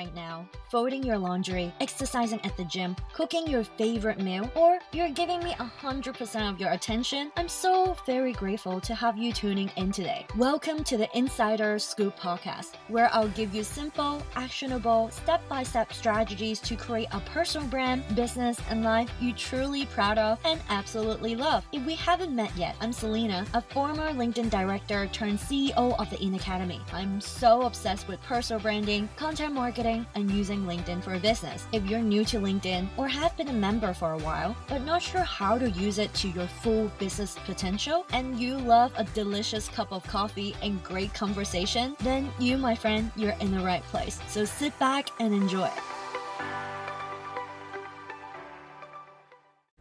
right now, folding your laundry, exercising at the gym, cooking your favorite meal, or you're giving me 100% of your attention, I'm so very grateful to have you tuning in today. Welcome to the Insider Scoop podcast, where I'll give you simple, actionable, step by step strategies to create a personal brand, business, and life you truly proud of and absolutely love. If we haven't met yet, I'm Selena, a former LinkedIn director turned CEO of the In Academy. I'm so obsessed with personal branding, content marketing, and using LinkedIn for business. If you're new to LinkedIn or have been a member for a while, but not sure how to use it to your full business potential, and you love a delicious cup of coffee and great conversation, then you, my friend, you're in the right place. So sit back and enjoy.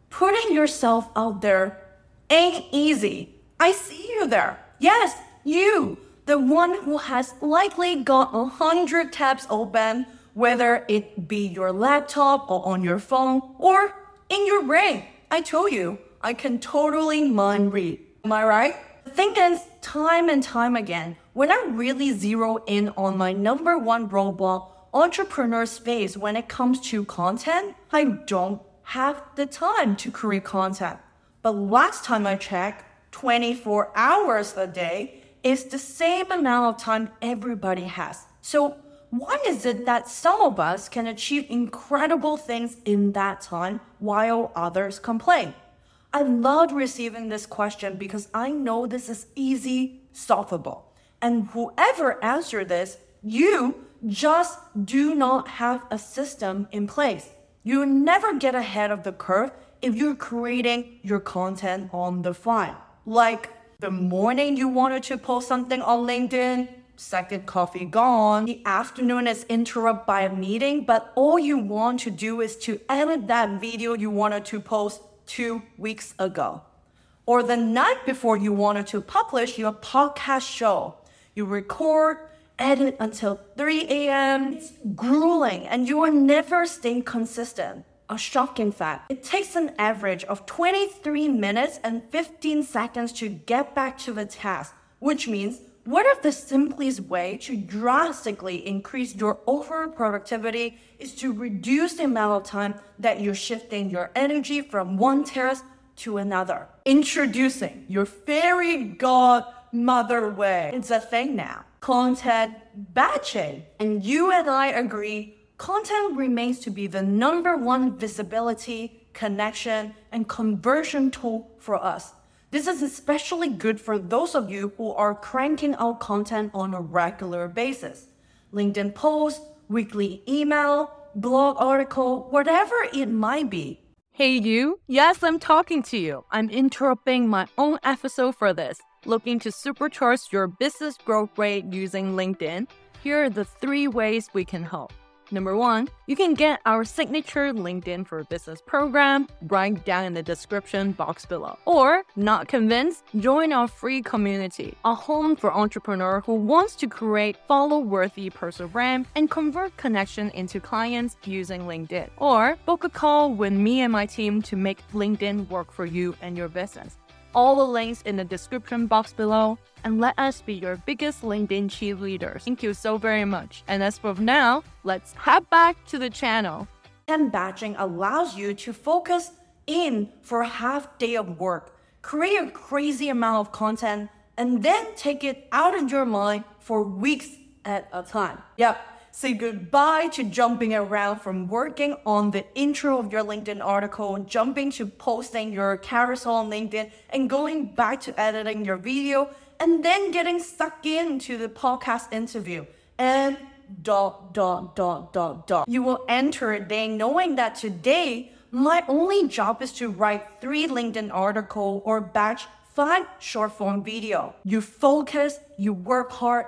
Putting yourself out there ain't easy. I see you there. Yes, you, the one who has likely got a hundred tabs open, whether it be your laptop or on your phone or in your brain. I told you, I can totally mind read. Am I right? The thing is, time and time again, when I really zero in on my number one roadblock, entrepreneur space when it comes to content, I don't have the time to create content. But last time I checked, 24 hours a day is the same amount of time everybody has. So why is it that some of us can achieve incredible things in that time while others complain? I loved receiving this question because I know this is easy solvable. And whoever answered this, you just do not have a system in place. You never get ahead of the curve if you're creating your content on the fly. Like the morning you wanted to post something on LinkedIn, second coffee gone. The afternoon is interrupted by a meeting, but all you want to do is to edit that video you wanted to post two weeks ago. Or the night before you wanted to publish your podcast show. You record, edit until 3 a.m. It's grueling and you are never staying consistent. A shocking fact. It takes an average of 23 minutes and 15 seconds to get back to the task, which means one if the simplest way to drastically increase your overall productivity is to reduce the amount of time that you're shifting your energy from one task to another. Introducing your fairy godmother way. It's a thing now content batching. And you and I agree content remains to be the number one visibility, connection, and conversion tool for us. This is especially good for those of you who are cranking out content on a regular basis. LinkedIn posts, weekly email, blog article, whatever it might be. Hey, you? Yes, I'm talking to you. I'm interrupting my own episode for this. Looking to supercharge your business growth rate using LinkedIn? Here are the three ways we can help. Number one, you can get our signature LinkedIn for Business program right down in the description box below. Or, not convinced? Join our free community, a home for entrepreneur who wants to create follow-worthy personal brand and convert connection into clients using LinkedIn. Or, book a call with me and my team to make LinkedIn work for you and your business all the links in the description box below and let us be your biggest LinkedIn cheerleaders. Thank you so very much. And as for now, let's head back to the channel. And batching allows you to focus in for a half day of work, create a crazy amount of content, and then take it out of your mind for weeks at a time. Yep say goodbye to jumping around from working on the intro of your LinkedIn article, jumping to posting your carousel on LinkedIn, and going back to editing your video, and then getting stuck into the podcast interview. And dot, dot, dot, dot, dot. You will enter a day knowing that today, my only job is to write three LinkedIn article or batch five short form video. You focus, you work hard,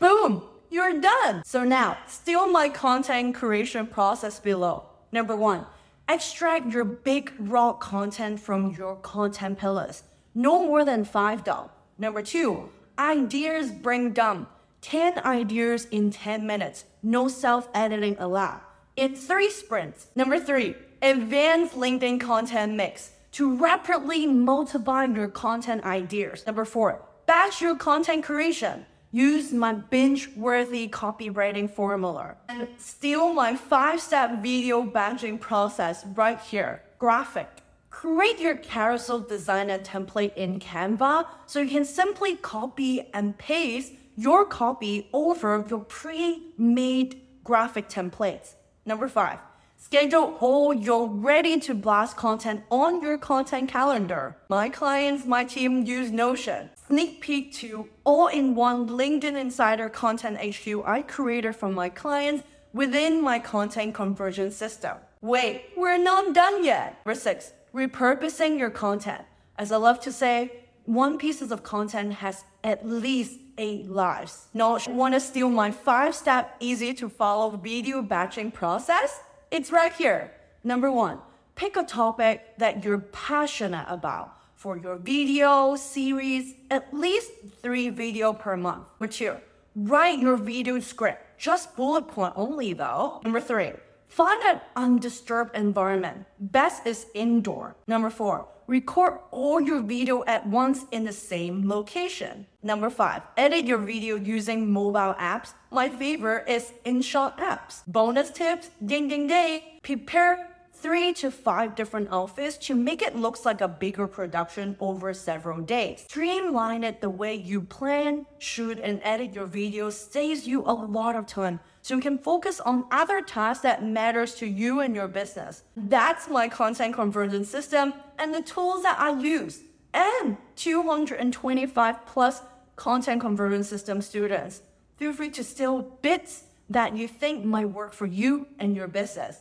boom, you're done. So now, steal my content creation process below. Number one, extract your big raw content from your content pillars. No more than five though. Number two, ideas bring down. 10 ideas in 10 minutes. No self-editing allowed. In three sprints. Number three, advanced LinkedIn content mix to rapidly multiply your content ideas. Number four, batch your content creation use my binge worthy copywriting formula and steal my five step video batching process right here. Graphic. Create your carousel designer template in Canva so you can simply copy and paste your copy over your pre made graphic templates. Number five, Schedule all your ready to blast content on your content calendar. My clients, my team use Notion. Sneak peek to all in one LinkedIn Insider Content HQ I created for my clients within my content conversion system. Wait, we're not done yet. Number six, repurposing your content. As I love to say, one piece of content has at least eight lives. Now, want to steal my five step easy to follow video batching process? It's right here. Number one, pick a topic that you're passionate about. For your video series, at least three video per month. Number two, write your video script. Just bullet point only though. Number three, find an undisturbed environment. Best is indoor. Number four, record all your video at once in the same location. Number five, edit your video using mobile apps. My favorite is InShot apps. Bonus tips, ding ding ding. Prepare three to five different outfits to make it look like a bigger production over several days. Streamline it the way you plan, shoot, and edit your videos saves you a lot of time so you can focus on other tasks that matters to you and your business. That's my content conversion system and the tools that I use. And 225 plus content conversion system students. Feel free to steal bits that you think might work for you and your business.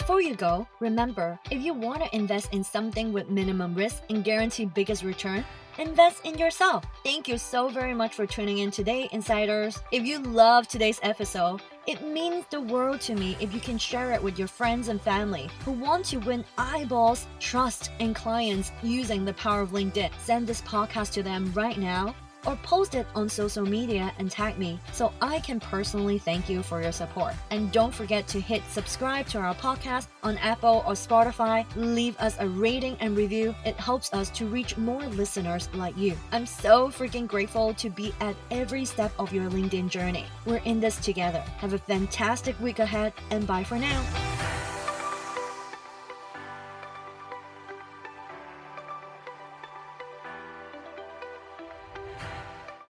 Before you go, remember if you want to invest in something with minimum risk and guarantee biggest return, invest in yourself. Thank you so very much for tuning in today, insiders. If you love today's episode, it means the world to me if you can share it with your friends and family who want to win eyeballs, trust, and clients using the power of LinkedIn. Send this podcast to them right now or post it on social media and tag me so I can personally thank you for your support. And don't forget to hit subscribe to our podcast on Apple or Spotify. Leave us a rating and review. It helps us to reach more listeners like you. I'm so freaking grateful to be at every step of your LinkedIn journey. We're in this together. Have a fantastic week ahead and bye for now.